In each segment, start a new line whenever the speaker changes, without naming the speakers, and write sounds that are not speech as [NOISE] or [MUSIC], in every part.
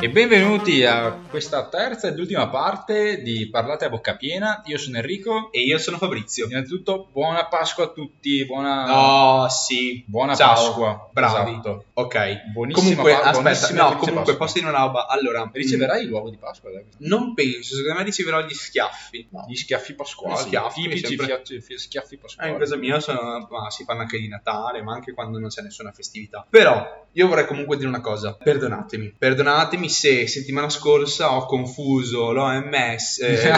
E benvenuti a questa terza ed ultima parte di Parlate a bocca piena. Io sono Enrico
E io sono Fabrizio.
Innanzitutto, buona Pasqua a tutti. Buona,
Oh, sì.
buona
Ciao.
Pasqua.
Bravi.
Esatto.
Ok.
Buonissima
Comunque,
Pa-
aspetta,
buonissime
no, comunque
Pasqua.
posso dire una roba. Allora,
Riceverai l'uovo di Pasqua? dai?
mm, Non penso, secondo me riceverò gli schiaffi. No.
Gli schiaffi pasquali.
Gli schiaffi,
Tipici
sempre-
fiat- fi- schiaffi
Eh,
pasquali.
in casa mia sono- ma si fanno anche di Natale, ma anche quando non c'è nessuna festività. Però io vorrei comunque dire una cosa. Perdonatemi. Perdonatemi se settimana scorsa ho confuso l'OMS, [LAUGHS] eh,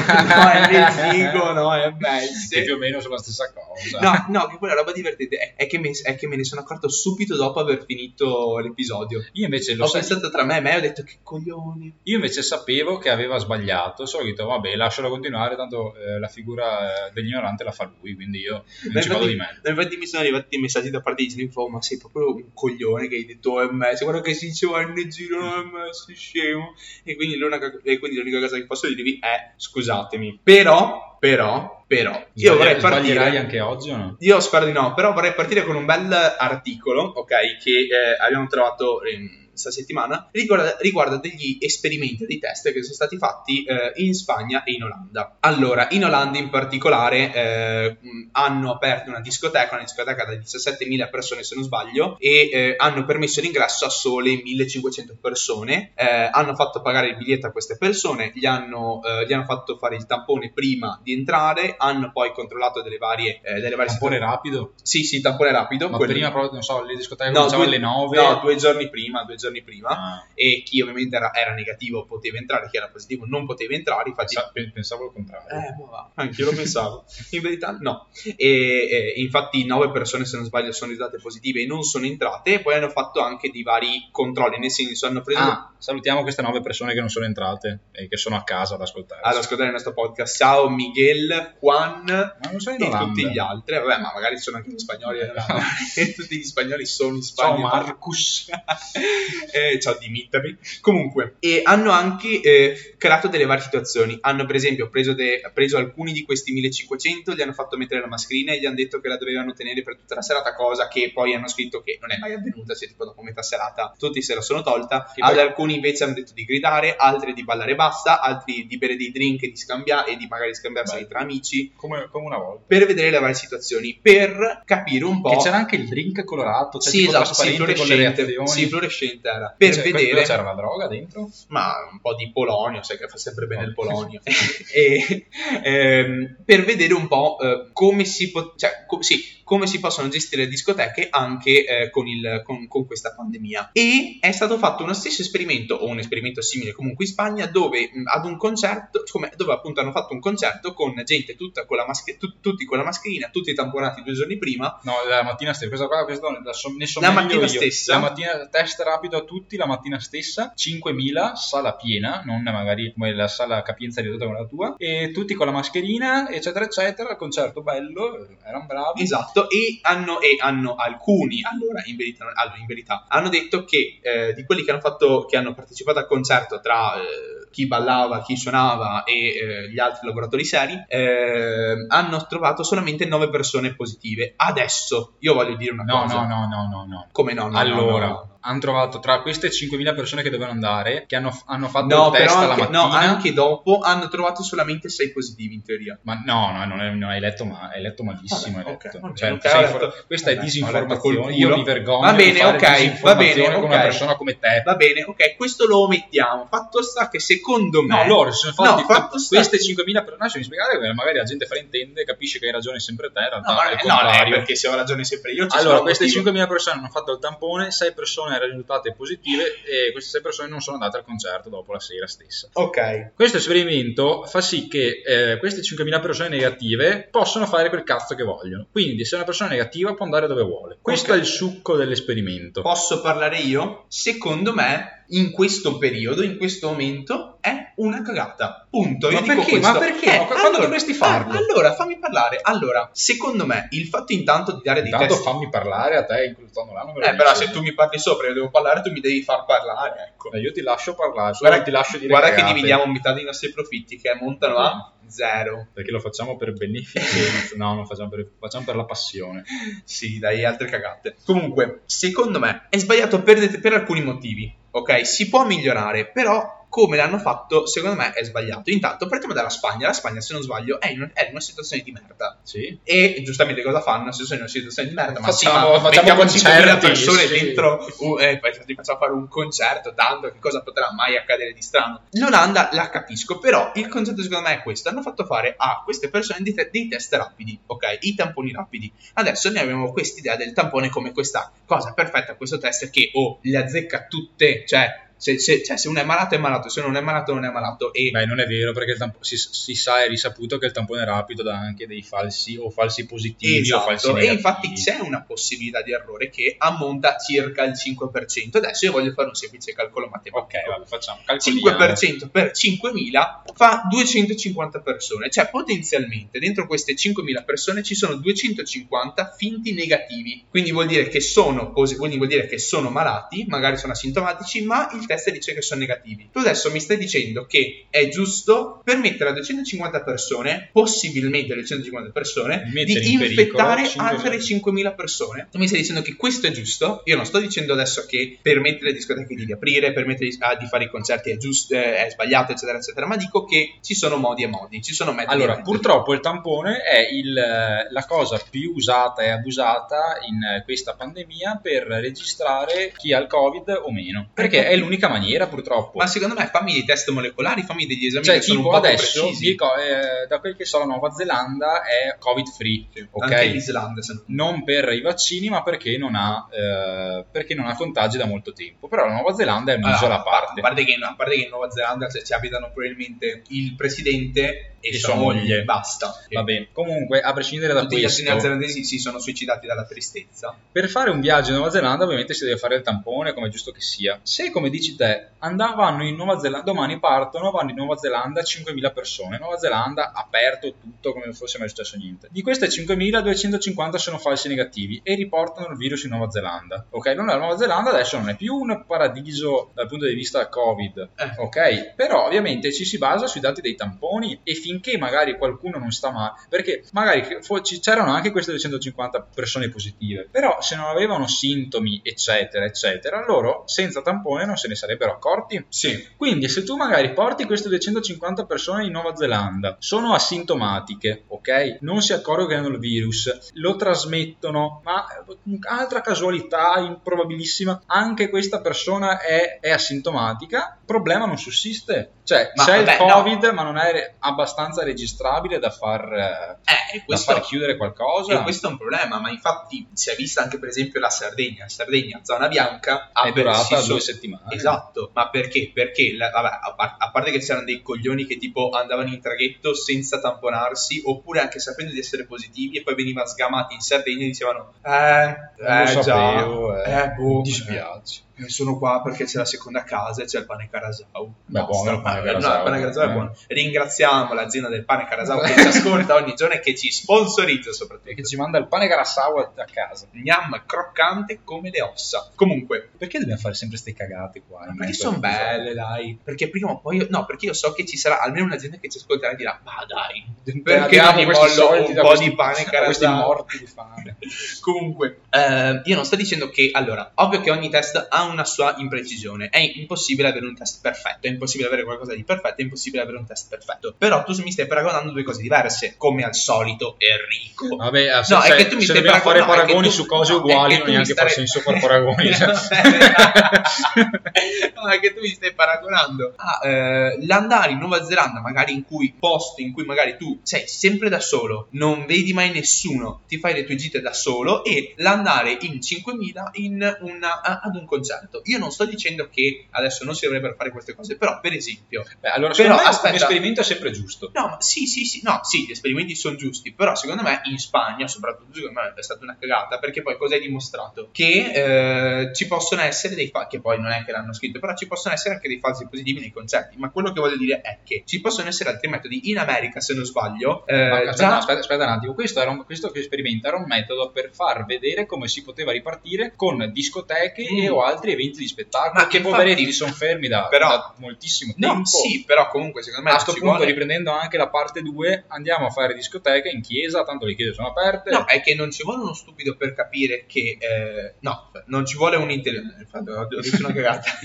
l'OMS, l'OMS.
Che più o meno sono la stessa cosa.
No, no, che quella roba divertente è, che me, è che me ne sono accorto subito dopo aver finito l'episodio.
Io invece lo
Ho
sai-
pensato tra me e me e ho detto che coglioni.
Io invece sapevo che aveva sbagliato, solo ho detto vabbè lascialo continuare, tanto eh, la figura eh, dell'ignorante la fa lui, quindi io non ci vado di me.
Infatti mi sono arrivati i messaggi da parte di Slinfo, ma sei proprio un coglione che hai detto OMS, guarda che si dice ONG, non OMS, scemo. E quindi, l'unica, e quindi l'unica cosa che posso dirvi è scusatemi. Però, però, però, io
Sbagli-
vorrei partire...
anche oggi o no?
Io spero di no, però vorrei partire con un bel articolo, ok, che eh, abbiamo trovato in- questa settimana, riguarda, riguarda degli esperimenti, dei test che sono stati fatti eh, in Spagna e in Olanda. Allora, in Olanda in particolare eh, hanno aperto una discoteca, una discoteca da 17.000 persone se non sbaglio, e eh, hanno permesso l'ingresso a sole 1.500 persone, eh, hanno fatto pagare il biglietto a queste persone, gli hanno, eh, gli hanno fatto fare il tampone prima di entrare, hanno poi controllato delle varie, eh, delle varie
Tampone rapido?
sì, sì, tampone rapido.
Ma
quello-
prima proprio, non so, le discoteche
No,
cominciavano alle 9?
No, due giorni prima, due giorni prima.
Ah,
E chi ovviamente era, era negativo poteva entrare, chi era positivo non poteva entrare. Infatti,
pensa- pe- pensavo il contrario.
eh, ma va, anche io lo pensavo. [LAUGHS] In verità, no. E, e infatti, nove persone, se non sbaglio, sono risultate positive e non sono entrate. E poi hanno fatto anche di vari controlli, nel senso, hanno preso.
Ah, salutiamo queste nove persone che non sono entrate e che sono a casa ad ascoltare.
Ad ascoltare il nostro podcast, ciao Miguel, Juan e tutti gli altri. Vabbè, ma magari sono anche gli spagnoli. eh, e [LAUGHS] [LAUGHS] tutti gli spagnoli sono in
Ciao
Spagna.
Marcus.
Eh, ciao Dimitri. Comunque, e hanno anche eh, creato delle varie situazioni. Hanno, per esempio, preso, de- preso alcuni di questi 1500, gli hanno fatto mettere la mascherina e gli hanno detto che la dovevano tenere per tutta la serata, cosa che poi hanno scritto che non è mai avvenuta. Se tipo dopo metà serata tutti se la sono tolta. Ad
poi-
alcuni invece hanno detto di gridare, altri di ballare basta, altri di bere dei drink e di scambiare e di magari scambiarsi
Beh.
tra amici.
Come, come una volta.
Per vedere le varie situazioni, per capire un po'.
Che c'era anche il drink colorato, cioè
sì, esatto, sì, fluorescente, sì, fluorescente era. Per
Cioè,
vedere
c'era la droga dentro?
ma un po' di polonio, sai che fa sempre bene
Oh.
il polonio, e, ehm, per vedere un po' eh, come, si po- cioè, co- sì, come si possono gestire le discoteche anche eh, con, il- con- con questa pandemia. E è stato fatto uno stesso esperimento, o un esperimento simile comunque in Spagna, dove mh, ad un concerto, come- dove appunto hanno fatto un concerto con gente tutta con la masche- tu- tutti con la mascherina, tutti tamponati due giorni prima,
No, la mattina stessa, questa qua, questa la so- ne so
La mattina
io.
stessa?
La mattina, test rapido a tutti, la mattina stessa, 5.000, sala piena, non magari come la sala capienza ridotta come la tua, e tutti con la mascherina, eccetera, eccetera, il concerto bello, erano bravi.
Esatto, e hanno, e hanno alcuni, allora in verità, allora, in verità, hanno detto che eh, di quelli che hanno, fatto, che hanno partecipato al concerto tra eh, chi ballava, chi suonava e eh, gli altri lavoratori seri, eh, hanno trovato solamente 9 persone positive. Adesso io voglio dire una
No,
cosa.
no, no, no, no, no.
Come no? no, no,
allora,
no, no.
Hanno trovato tra queste 5.000 persone che dovevano andare, che hanno, hanno fatto
No,
il test
anche,
mattina.
no, anche dopo hanno trovato solamente 6 positivi in teoria.
Ma no, no, non, è- non hai letto, ma hai letto malissimo.
Vabbè,
hai letto.
bene,
Cioè,
ok,
sei
ho
infor-
letto-
questa è
vabbè, col
disinformazione. Io mi vergogno
Va bene, ok, va bene,
con
ok.
una persona come te.
Va bene, ok, questo lo omettiamo. Fatto sta che secondo me...
No, loro si sono fatti
No, fatto sta-
queste 5.000 persone. Lasciami spiegare, che magari la gente fraintende, capisce che hai ragione sempre te. In realtà
No,
è
no, no, perché se ho ragione sempre io.
Allora, queste
motivo.
5.000 persone hanno fatto il tampone, 6 persone erano risultate positive e queste 6 persone non sono andate al concerto dopo la sera stessa.
Ok,
Questo esperimento fa sì che eh, queste 5.000 persone negative possono fare quel cazzo che vogliono. Quindi, se una persona negativa può andare dove vuole. Questo
Ok.
è il succo dell'esperimento.
posso parlare io? Secondo me, in questo periodo, in questo momento, è una cagata. Punto. Io
Ma
dico
perché?
questo.
Ma perché?
Eh,
quando dovresti farlo?
eh, allora, fammi parlare. Allora, secondo me, il fatto intanto di dare dei
Intanto
test...
fammi parlare a te, includendo l'anno. me lo
Eh, però se tu mi parli sopra e io devo parlare, tu mi devi far parlare, ecco.
Eh, Io ti lascio parlare, solo
Guarda,
ti lascio dire
guarda che
cagate.
dividiamo metà dei nostri profitti che montano a zero.
Perché lo facciamo per beneficenza, [LAUGHS] no, non lo facciamo per, facciamo per la passione.
Sì, dai, altre cagate. Comunque, secondo me è sbagliato per, per alcuni motivi. Ok, si può migliorare, però come l'hanno fatto, secondo me è sbagliato. Intanto, partiamo dalla Spagna. La Spagna, se non sbaglio, è in, è in una situazione di merda.
Sì.
E giustamente cosa fanno? Se sono in una situazione di merda, ma
Facciamo-
sì, ma
facciamo
mettiamo 5.000
concerti,
persone
sì.
dentro, uh, eh, facciamo fare un concerto, tanto che cosa potrà mai accadere di strano? L'Olanda la capisco, però il concetto secondo me è questo: hanno fatto fare a queste persone dei, te- dei test rapidi, ok? I tamponi rapidi. Adesso noi abbiamo quest'idea del tampone come questa cosa perfetta, questo test che oh, le azzecca tutte, cioè. Se, se- cioè, se uno è malato è malato, se non è malato non è malato. E
Beh, non è vero perché il tampo- si, si sa è risaputo che il tampone rapido dà anche dei falsi o falsi positivi o falsi
Esatto, e
negativi.
infatti c'è una possibilità di errore che ammonta circa il 5%. Adesso io voglio fare un semplice calcolo matematico.
Ok, vabbè, facciamo. Calcoliamo.
5% per 5.000 fa 250 persone, cioè potenzialmente dentro queste 5.000 persone ci sono 250 finti negativi, quindi vuol dire che sono, quindi vuol dire che sono malati, magari sono asintomatici, ma il test dice che sono negativi. Tu adesso mi stai dicendo che è giusto permettere a 250 persone, possibilmente 250 persone,
Di mettere
di
in pericolo
infettare
5.000.
altre 5.000 persone. Tu mi stai dicendo che questo è giusto? Io non sto dicendo adesso che permettere alle discoteche di riaprire, permettere di, ah, di fare i concerti è giusto, eh, è sbagliato, eccetera, eccetera, ma dico che ci sono modi e modi, ci sono metodi. e
Allora, purtroppo il tampone è il- la cosa più usata e abusata in questa pandemia per registrare chi ha il Covid o meno. Perché è l'unica maniera, purtroppo.
Ma secondo me fammi dei test molecolari, fammi degli esami
Cioè,
che sono
tipo
un po'
adesso, dico, eh, da quel che so, la Nuova Zelanda è Covid free, ok?
Anche l'Islanda, se non-
non per i vaccini, ma perché non ha, eh, perché non ha contagi da molto tempo. Però la Nuova Zelanda è un'isola
Allora,
a parte.
A parte, che, a parte che in Nuova Zelanda cioè, ci abitano probabilmente il presidente e, sua moglie. Basta.
Va bene. Comunque, a prescindere da
Tutti gli
questo,
neozelandesi si sono suicidati dalla tristezza.
per fare un viaggio in Nuova Zelanda ovviamente si deve fare il tampone, come è giusto che sia. Se, come dici te, andavano in Nuova Zelanda, domani partono, vanno in Nuova Zelanda 5.000 persone. Nuova Zelanda aperto tutto come non fosse mai successo niente. Di queste 5.000, 250 sono falsi negativi e riportano il virus in Nuova Zelanda. Ok, non la Nuova Zelanda adesso non è più un paradiso dal punto di vista Covid.
Eh.
Ok, però ovviamente ci si basa sui dati dei tamponi e finché magari qualcuno non sta male, perché magari ci- c'erano anche queste 250 persone positive, però se non avevano sintomi, eccetera, eccetera, loro senza tampone non se ne sarebbero accorti.
Sì.
Quindi se tu magari porti queste 250 persone in Nuova Zelanda, sono asintomatiche, ok? Non si accorgono che hanno il virus, lo trasmettono, ma altra casualità improbabilissima, anche questa persona è, è asintomatica, il problema non sussiste. Cioè
Ma
c'è
vabbè,
il
no.
Covid, ma non è re- abbastanza registrabile da far, eh,
Eh, e
da
questo,
far chiudere qualcosa.
e questo è un problema, ma infatti si è vista anche per esempio la Sardegna. Sardegna, zona bianca, ha
durata due settimane.
Esatto, ma perché? Perché, la- vabbè, a, par- a parte che c'erano dei coglioni che tipo andavano in traghetto senza tamponarsi, oppure anche sapendo di essere positivi e poi venivano sgamati in Sardegna e dicevano Eh, eh
lo
già,
sapevo, eh,
eh, boh,
mi dispiace.
Eh, sono qua perché c'è la seconda casa e c'è il pane Carasau.
Beh, buono il pane
no,
Carasau,
il pane Carasau è
eh.
buono. Ringraziamo l'azienda del pane Carasau che ci [LAUGHS] ascolta ogni giorno e che ci sponsorizza soprattutto.
Che ci manda il pane Carasau a casa.
Gnam croccante come le ossa. Comunque,
Perché dobbiamo fare sempre queste cagate qua?
perché sono belle, dai. Perché prima o poi, no, perché io so che ci sarà almeno un'azienda che ci ascolterà e dirà, ma dai, perché non mollo un po'
questi-
di pane
da [LAUGHS] questi
Carasau?
morti di fame. [LAUGHS]
Comunque, eh, io non sto dicendo che, allora, ovvio che ogni test ha una sua imprecisione. È impossibile avere un test perfetto, è impossibile avere qualcosa di perfetto, è impossibile avere un test perfetto. Però tu mi stai paragonando due cose diverse, come al solito, Enrico.
Vabbè, eh, se,
No, è
se-
che tu mi stai
dobbiamo fare
no, è
paragoni
tu-
su cose
è
uguali non neanche
stai-
senso fare [LAUGHS] paragoni. cioè. [LAUGHS]
no, è che tu mi stai paragonando a eh, l'andare in Nuova Zelanda, magari in cui posto in cui magari tu sei sempre da solo, non vedi mai nessuno, ti fai le tue gite da solo, e l'andare in 5.000 in una- ad un concerto. Concerto. Io non sto dicendo che adesso non si dovrebbero fare queste cose, però per esempio...
Beh, allora,
Però, aspetta.
un esperimento è sempre giusto.
No, ma sì, sì, sì, no, sì, gli esperimenti sono giusti, però secondo me in Spagna, soprattutto secondo me è stata una cagata, perché poi cosa è dimostrato? Che eh, ci possono essere dei falsi, che poi non è che l'hanno scritto, però ci possono essere anche dei falsi positivi nei concerti, ma quello che voglio dire è che ci possono essere altri metodi. In America, se non sbaglio, eh,
Ma aspetta,
già...
aspetta, aspetta un attimo, questo, era un, questo esperimento era un metodo per far vedere come si poteva ripartire con discoteche
Mm.
e o altri eventi di spettacolo
Ma
che
infatti-
poveretti sono fermi da,
però-
da moltissimo tempo.
No, sì, però comunque secondo me
A questo punto,
vuole-
riprendendo anche la parte 2, andiamo a fare discoteche in chiesa, tanto le chiese sono aperte.
No, è che non ci vuole uno stupido per capire che... eh, no, non ci vuole un intelligente... Infatti ho detto una cagata. [LAUGHS]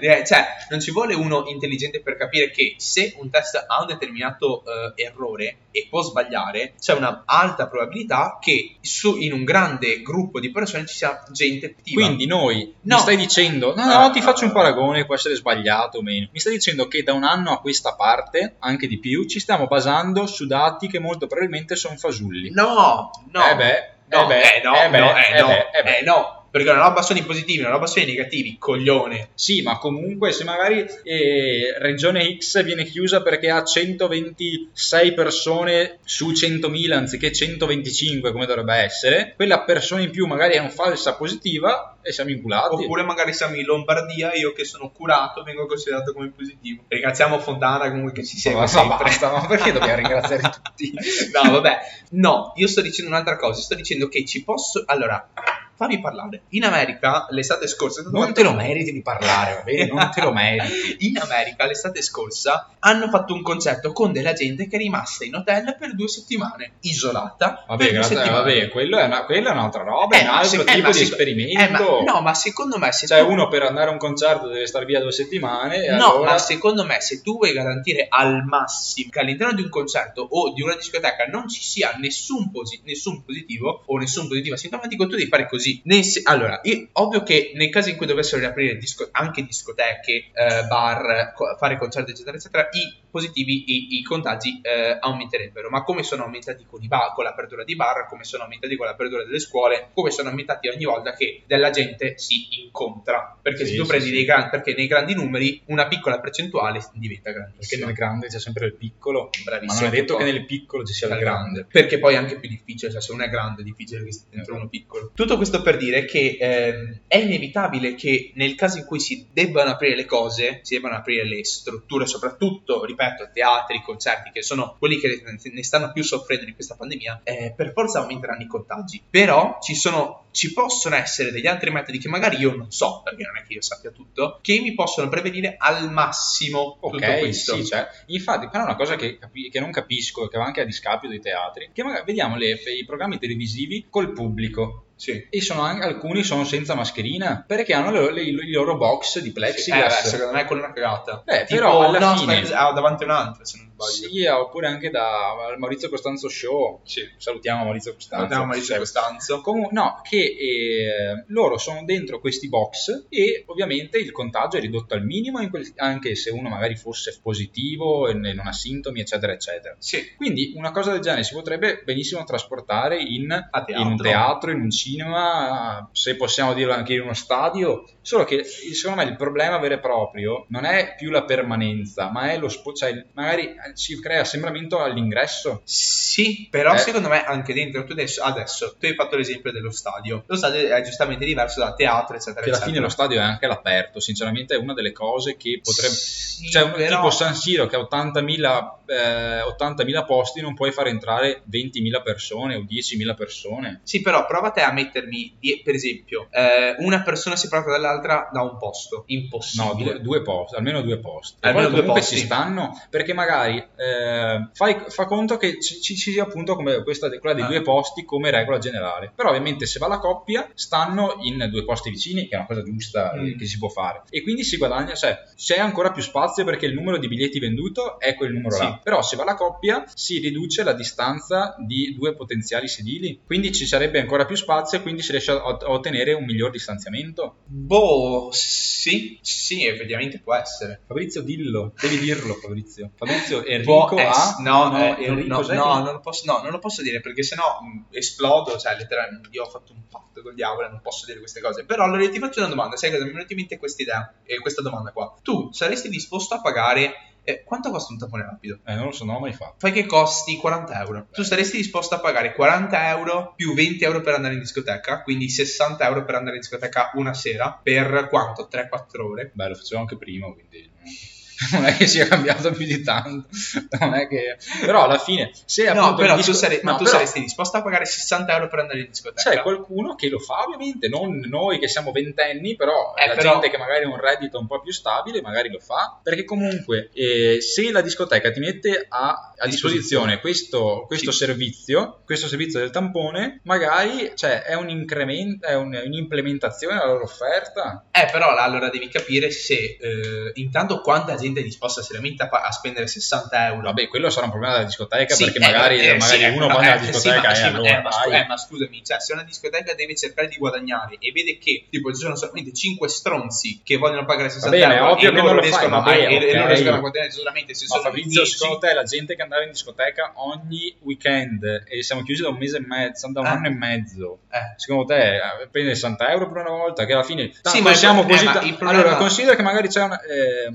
Eh, cioè, non ci vuole uno intelligente per capire che se un test ha un determinato eh, errore e può sbagliare, c'è una alta probabilità che su- in un grande gruppo di persone ci sia gente attiva.
Quindi noi
No.
mi stai dicendo, no, no, ti faccio un paragone, può essere sbagliato o meno. Mi stai dicendo che da un anno a questa parte, anche di più, ci stiamo basando su dati che molto probabilmente sono fasulli.
No, no.
Eh beh,
No,
eh beh,
eh no,
eh beh,
no, eh
eh
no,
beh, eh beh.
eh no. Perché una roba sono i positivi, una roba sono i negativi, coglione.
Sì, ma comunque se magari eh, Regione X viene chiusa perché ha 126 persone su 100.000 anziché 125 come dovrebbe essere, quella persona in più magari è un falsa positiva e siamo inculati.
Oppure magari siamo in Lombardia, io che sono curato vengo considerato come positivo. Ringraziamo Fontana comunque che ci segue
ma,
sempre.
basta, ma perché dobbiamo ringraziare [LAUGHS] tutti?
no, vabbè. No, io sto dicendo un'altra cosa. Sto dicendo che ci posso. Allora, fammi parlare. In America, l'estate scorsa.
Non
fatto-
te lo meriti di parlare, va bene? Non te lo meriti. [LAUGHS]
In America, l'estate scorsa, hanno fatto un concerto con della gente che è rimasta in hotel per due settimane, isolata.
Vabbè,
per due
grazie,
settimane.
vabbè, quello è una, quella è un'altra roba, è un
ma
altro
se- eh,
tipo di
se-
esperimento.
eh, ma- no, ma secondo me se
Cioè,
tu-
uno per andare a un concerto deve stare via due settimane.
No,
allora...
ma secondo me se tu vuoi garantire al massimo che all'interno di un concerto o di una discoteca non ci sia nessun, posi- nessun positivo o nessun positivo asintomatico, tu devi fare così. Se- allora, io- ovvio che nel caso in cui dovessero riaprire disco- anche discoteche, eh, bar, co- fare concerti, eccetera, eccetera, i positivi, i, i contagi eh, aumenterebbero. Ma come sono aumentati con, i bar, con l'apertura di bar, come sono aumentati con l'apertura delle scuole, come sono aumentati ogni volta che della gente si incontra. Perché
Sì,
se tu
sì,
prendi
sì.
dei perché nei grandi numeri una piccola percentuale diventa
Perché
grandissima.
nel grande c'è sempre il piccolo,
Bravissimo,
ma non è detto che nel piccolo ci sia il
Al
grande.
Perché poi è anche più difficile, cioè se uno è grande è difficile che stia dentro uno piccolo. Tutto questo per dire che ehm, è inevitabile che nel caso in cui si debbano aprire le cose, si debbano aprire le strutture, soprattutto, ripeto, teatri, concerti, che sono quelli che ne stanno più soffrendo di questa pandemia, eh, per forza aumenteranno i contagi. Però ci sono, ci possono essere degli altri metodi che magari io non so, perché non è che io sappia tutto, che mi possono prevenire al massimo tutto
Ok,
questo.
sì, cioè, infatti, però è una cosa che, capi- che non capisco, che va anche a discapito dei teatri, che magari vediamo le- i programmi televisivi col pubblico.
Sì.
E sono anche, alcuni sono senza mascherina perché hanno le- le- i loro box di
Eh,
plexiglass.
beh, secondo me è quella una cagata.
Beh,
Tipo,
però alla
no,
fine-
aspetta, ah, davanti a un'altra, se non sbaglio.
Sì, oppure anche da Maurizio Costanzo Show.
Sì.
Salutiamo Maurizio Costanzo.
A Maurizio Costanzo.
Comu- no, che eh, loro sono dentro questi box e ovviamente il contagio è ridotto al minimo, in quel- anche se uno magari fosse positivo e non ha sintomi, eccetera, eccetera.
Sì.
Quindi una cosa del genere si potrebbe benissimo trasportare in, in un teatro, in un cinema, se possiamo dirlo anche in uno stadio. Solo che secondo me il problema vero e proprio non è più la permanenza, ma è lo spo- cioè magari si crea assembramento all'ingresso.
Sì, però
Eh.
secondo me anche dentro, tu adesso, adesso, tu hai fatto l'esempio dello stadio. Lo stadio è giustamente diverso da teatro, eccetera,
Che alla
eccetera.
fine lo stadio è anche all'aperto, sinceramente è una delle cose che potrebbe...
Sì,
Cioè,
però-
tipo San Siro che ha 80.000, eh, 80.000 posti, non puoi far entrare 20.000 persone o 10.000 persone.
Sì, però prova te a mettermi, die- per esempio, eh, una persona separata dall'altra da un posto.
No,
Impossibile.
due, due posti, almeno due posti.
Almeno due posti.
ci stanno, perché magari eh, fai, fa conto che ci, ci ci sia appunto come questa, quella dei
Ah.
due posti come regola generale. Però ovviamente se va la coppia, stanno in due posti vicini, che è una cosa giusta eh,
Mm.
che si può fare. E quindi si guadagna, cioè c'è ancora più spazio perché il numero di biglietti venduto è quel numero
Sì.
là. Però se va la coppia si riduce la distanza di due potenziali sedili. Quindi ci sarebbe ancora più spazio spazio e quindi si riesce a, ottenere un miglior distanziamento?
Boh, sì, sì, effettivamente può essere.
Fabrizio, dillo, devi dirlo, Fabrizio. Fabrizio, Enrico ha...
no,
no,
eh,
Enrico,
no, no, non lo posso, no, non lo posso dire perché sennò esplodo, cioè letteralmente io ho fatto un patto col diavolo e non posso dire queste cose. Però allora ti faccio una domanda, sai cosa mi è venuta in mente questa idea, eh, questa domanda qua. Tu saresti disposto a pagare, eh, quanto costa un tampone rapido?
Eh, non lo so, non l'ho mai fatto.
Fai che costi 40 euro. Tu saresti disposto a pagare 40 euro più 20 euro per andare in discoteca, quindi 60 euro per andare in discoteca una sera, per quanto? 3-4 ore?
Beh, lo facevo anche prima, quindi [LAUGHS] non è che sia cambiato più di tanto. Non è che... Però alla fine, se
No,
appunto
però
il
tu,
disco-
sare- ma
no,
tu
però
saresti disposto a pagare 60 euro per andare in discoteca?
C'è qualcuno che lo fa ovviamente, non noi che siamo ventenni, però
Eh,
la
però-
gente che magari ha un reddito un po' più stabile magari lo fa, perché comunque eh, se la discoteca ti mette a, a disposizione questo, questo
Sì.
servizio, questo servizio del tampone, magari cioè, è un incremento, è un- un'implementazione della loro offerta.
Eh, però allora devi capire se eh, intanto quanta gente è disposta seriamente a, a spendere 60 euro.
Vabbè, quello sarà un problema della discoteca
Sì,
perché
eh,
magari,
eh,
magari
sì,
uno
eh,
va
eh,
nella
sì,
discoteca
ma,
e
sì, ma-
allora
eh, ma, scu-
vai.
ma scusami, cioè, se una discoteca deve cercare di guadagnare e vede che tipo ci sono solamente 5 stronzi che vogliono pagare 60
bene, è
euro
ovvio
e
che non lo
riescono,
fai,
a,
vabbè,
e- e non riescono a guadagnare solamente se
Ma
sono
Fabrizio,
10.
secondo te la gente che andava in discoteca ogni weekend e siamo chiusi da un mese e mezzo, da un
Eh.
anno e mezzo, secondo te prende 60 euro per una volta? Che alla fine
Sì, ma
siamo così. Allora, considera che magari c'è una eh,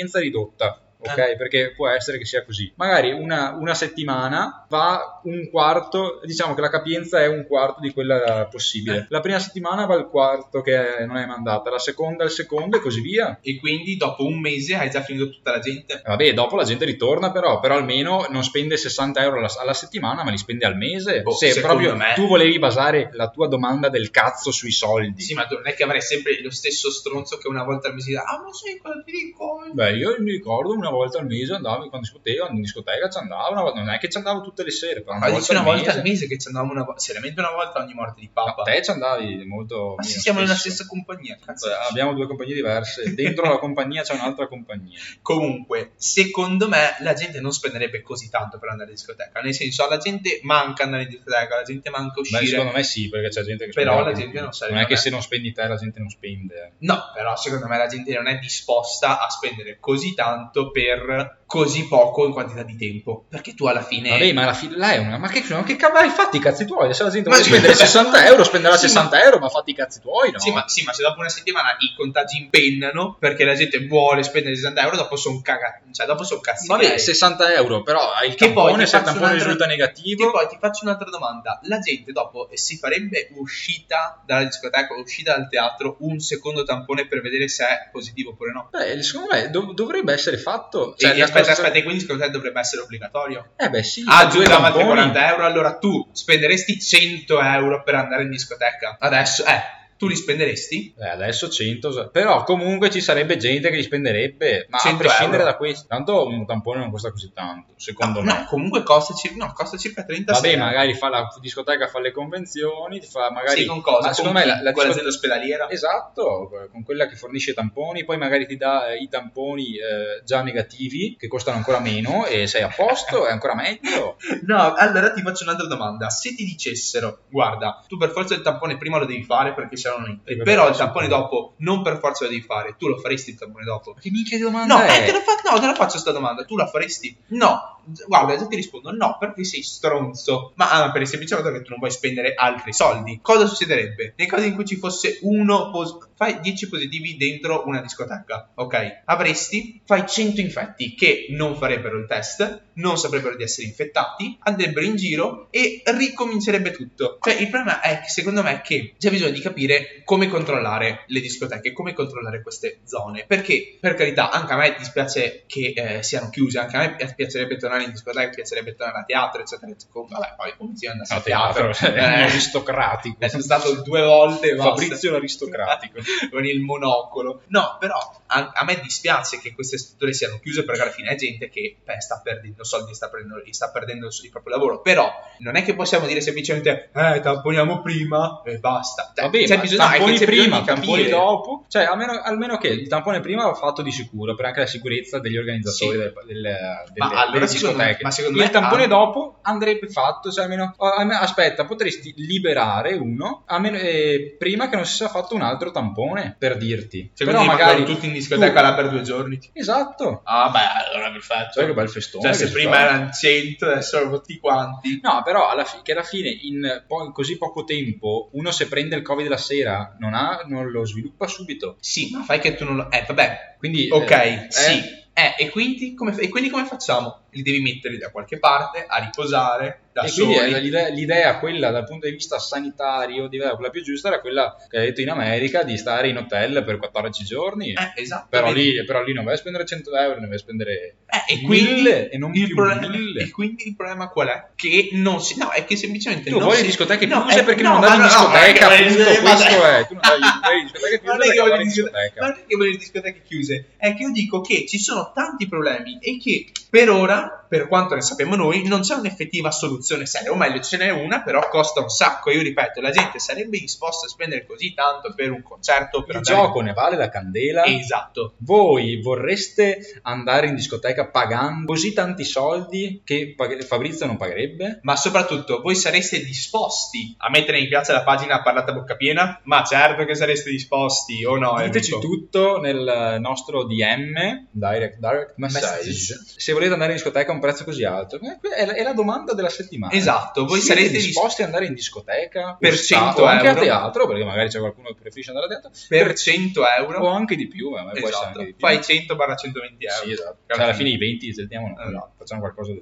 a capienza ridotta. Ok,
Eh.
perché può essere che sia così. Magari una, una settimana va un quarto, diciamo che la capienza è un quarto di quella possibile.
Eh.
La prima settimana va il quarto che non è mandata, la seconda il secondo e così via.
E quindi dopo un mese hai già finito tutta la gente.
Vabbè, dopo la gente ritorna però, però almeno non spende 60 euro alla, alla settimana, ma li spende al mese.
Boh,
Se proprio
me-
tu volevi basare la tua domanda del cazzo sui soldi.
Sì, ma tu non è che avrai sempre lo stesso stronzo che una volta al mese dirà, ah, ma sai cosa ti dico?
Beh, io mi ricordo una volta al mese andavo quando si poteva in discoteca, ci andavo, una volta- non è che ci andavo tutte le sere, però una
Ma
volta,
una
al
volta
mese.
al mese che ci andavamo una seriamente una volta ogni morte di
Ma
papa.
te ci andavi molto.
Ma sì, siamo nella stessa compagnia. Cazzo.
Beh, abbiamo due compagnie diverse. Dentro la compagnia c'è un'altra compagnia. [LAUGHS]
Comunque, secondo me la gente non spenderebbe così tanto per andare in discoteca. Nel senso, alla gente manca andare in discoteca, alla gente manca
Beh,
uscire.
secondo me sì, perché c'è gente che
Però la gente non sarebbe-
Non è che se non spendi te la gente non spende. eh.
No, però secondo me la gente non è disposta a spendere così tanto per per così poco in quantità di tempo. Perché tu alla fine.
Vabbè, ma la fila là è una. Ma che, ma che cavolo hai fatti i cazzi tuoi? Se la gente
Ma
vuole spendere
vabbè.
60 euro, spenderà
Sì,
60 euro, ma fatti i cazzi tuoi, no?
Sì ma, sì, ma se dopo una settimana i contagi impennano perché la gente vuole spendere 60 euro, dopo sono cagati. Cioè, dopo sono cazzi.
Vabbè,
miei.
60 euro, però hai il
Che
tampone, se il tampone
un'altra-
risulta negativo.
poi ti faccio un'altra domanda. La gente dopo si farebbe uscita dalla discoteca, uscita dal teatro, un secondo tampone per vedere se è positivo oppure no?
Beh, secondo me dov- dovrebbe essere fatto.
Cioè,
la
aspetta, aspetta, e quindi secondo te dovrebbe essere obbligatorio?
Eh beh, sì.
Ah, altri
tamponi.
40 euro, allora tu spenderesti 100 euro per andare in discoteca. Adesso, eh, tu li spenderesti?
Eh, adesso 100, però comunque ci sarebbe gente che li spenderebbe, ma a
100
prescindere
euro.
da questo. Tanto un tampone non costa così tanto, secondo
no,
me.
no, comunque costa, no, costa circa 30
Vabbè,
euro.
magari fa la discoteca, fa le convenzioni, fa magari...
Sì, con cosa?
Ma secondo
Con
me la, la
con
discoteca-
l'azienda ospedaliera?
Esatto, con quella che fornisce i tamponi, poi magari ti dà eh, i tamponi eh, già negativi che costano ancora meno e sei a posto, è ancora meglio. [LAUGHS]
No, allora ti faccio un'altra domanda. Se ti dicessero, guarda, tu per forza il tampone prima lo devi fare perché se entri,
Sì,
però il tampone
sì.
dopo non per forza lo devi fare, tu lo faresti il tampone dopo?
Che minchia di domanda
No,
è?
eh, te lo fa- no, te la faccio sta domanda, tu la faresti? No, guarda, io ti rispondo no, perché sei stronzo, ma ah, per il semplice fatto che tu non vuoi spendere altri soldi. Cosa succederebbe? Nel caso in cui ci fosse uno, pos- fai 10 positivi dentro una discoteca, ok? Avresti, fai 100 infetti che non farebbero il test, non saprebbero di essere infettati, andrebbero in giro e ricomincerebbe tutto. Cioè, il problema è che secondo me che c'è bisogno di capire come controllare le discoteche, come controllare queste zone. Perché, per carità, anche a me dispiace che eh, siano chiuse, anche a me piacerebbe tornare in discoteca, piacerebbe tornare a teatro, eccetera, eccetera. Vabbè, poi come si andare
No,
a teatro?
teatro, [LAUGHS] è un
Eh,
aristocratico.
eh, sono stato due volte.
Fabrizio l'aristocratico. [LAUGHS]
con il monocolo. No, però a, a me dispiace che queste strutture siano chiuse perché alla fine è gente che beh, sta perdendo soldi, sta perdendo, sta perdendo il, il proprio lavoro. Però non è che possiamo dire semplicemente eh, tamponiamo prima e basta. Cioè,
Vabbè,
c'è
ma
bisogno
tamponi
c'è
prima, tamponi dopo, cioè almeno, almeno che il tampone prima va fatto di sicuro per anche la sicurezza degli organizzatori
Sì.
delle, delle,
Ma
delle-
allora
delle
secondo me-
discoteche.
ma secondo
il
me
tampone
ha-
dopo andrebbe fatto, cioè almeno, aspetta, potresti liberare uno almeno, eh, prima che non si sia fatto un altro tampone per dirti.
Secondo
Però magari
tutti in discoteca
tu-
là per due giorni.
Esatto.
Ah, beh, allora perfetto.
Sai che bel festone.
Cioè, se prima
fa.
erano 100, adesso sono tutti quanti.
No, però alla fi- che alla fine in, po- in così poco tempo uno se prende il covid la sera non, ha, non lo sviluppa subito.
Sì, ma fai che tu non lo... Eh, vabbè.
Quindi
Ok,
eh,
sì. Eh, e quindi, come, e quindi come facciamo? Li devi mettere da qualche parte, a riposare, da
e
soli.
quindi eh, l'idea, l'idea, quella dal punto di vista sanitario, l'idea quella più giusta era quella che hai detto in America di stare in hotel per 14 giorni.
Eh, esatto.
però, lì, però lì non vai a spendere 100 euro, ne vai a spendere
Eh, e
mille e non più
problema,
mille.
e quindi il problema qual è? Che non si... No, è che semplicemente
Tu
non
vuoi
si...
le discoteche
no,
chiuse
eh,
perché
no,
non andavi in
no, no,
discoteca,
ma-
appunto,
ma-
questo è. Tu non vai- in [LAUGHS] discoteche chiuse perché in discoteca.
non è che voglio discoteche chiuse, è che io dico che ci sono tanti problemi e che per ora, per quanto ne sappiamo noi, non c'è un'effettiva soluzione seria, o meglio ce n'è una, però costa un sacco. Io ripeto, la gente sarebbe disposta a spendere così tanto per un concerto, per
Il gioco ne vale la candela.
Esatto.
Voi vorreste andare in discoteca pagando così tanti soldi che pag- Fabrizio non pagherebbe?
Ma soprattutto, voi sareste disposti a mettere in piazza la pagina Parlata Bocca Piena? Ma certo che sareste disposti, o no?
Diteci
Enrico?
tutto nel nostro DM, direct, direct message,
Message.
se volete andare in discoteca a un prezzo così alto. Eh, que- È la, è la domanda della settimana.
Esatto, voi
Siete
sarete dis-
disposti ad andare in discoteca
Per
o
100
o anche
euro?
a teatro, perché magari c'è qualcuno che preferisce andare a teatro,
per 100 euro.
o anche di più, essere
Esatto.
di più.
Fai 100 barra 120 euro.
Sì, esatto. Cioè, alla fine. i 20 sentiamo, no,
Esatto.
facciamo qualcosa di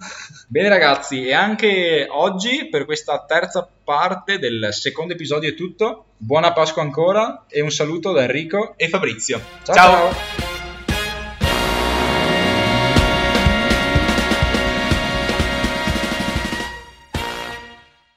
Bene ragazzi, e anche oggi per questa terza parte del secondo episodio è tutto. Buona Pasqua ancora e un saluto da Enrico.
E Fabrizio.
ciao. ciao.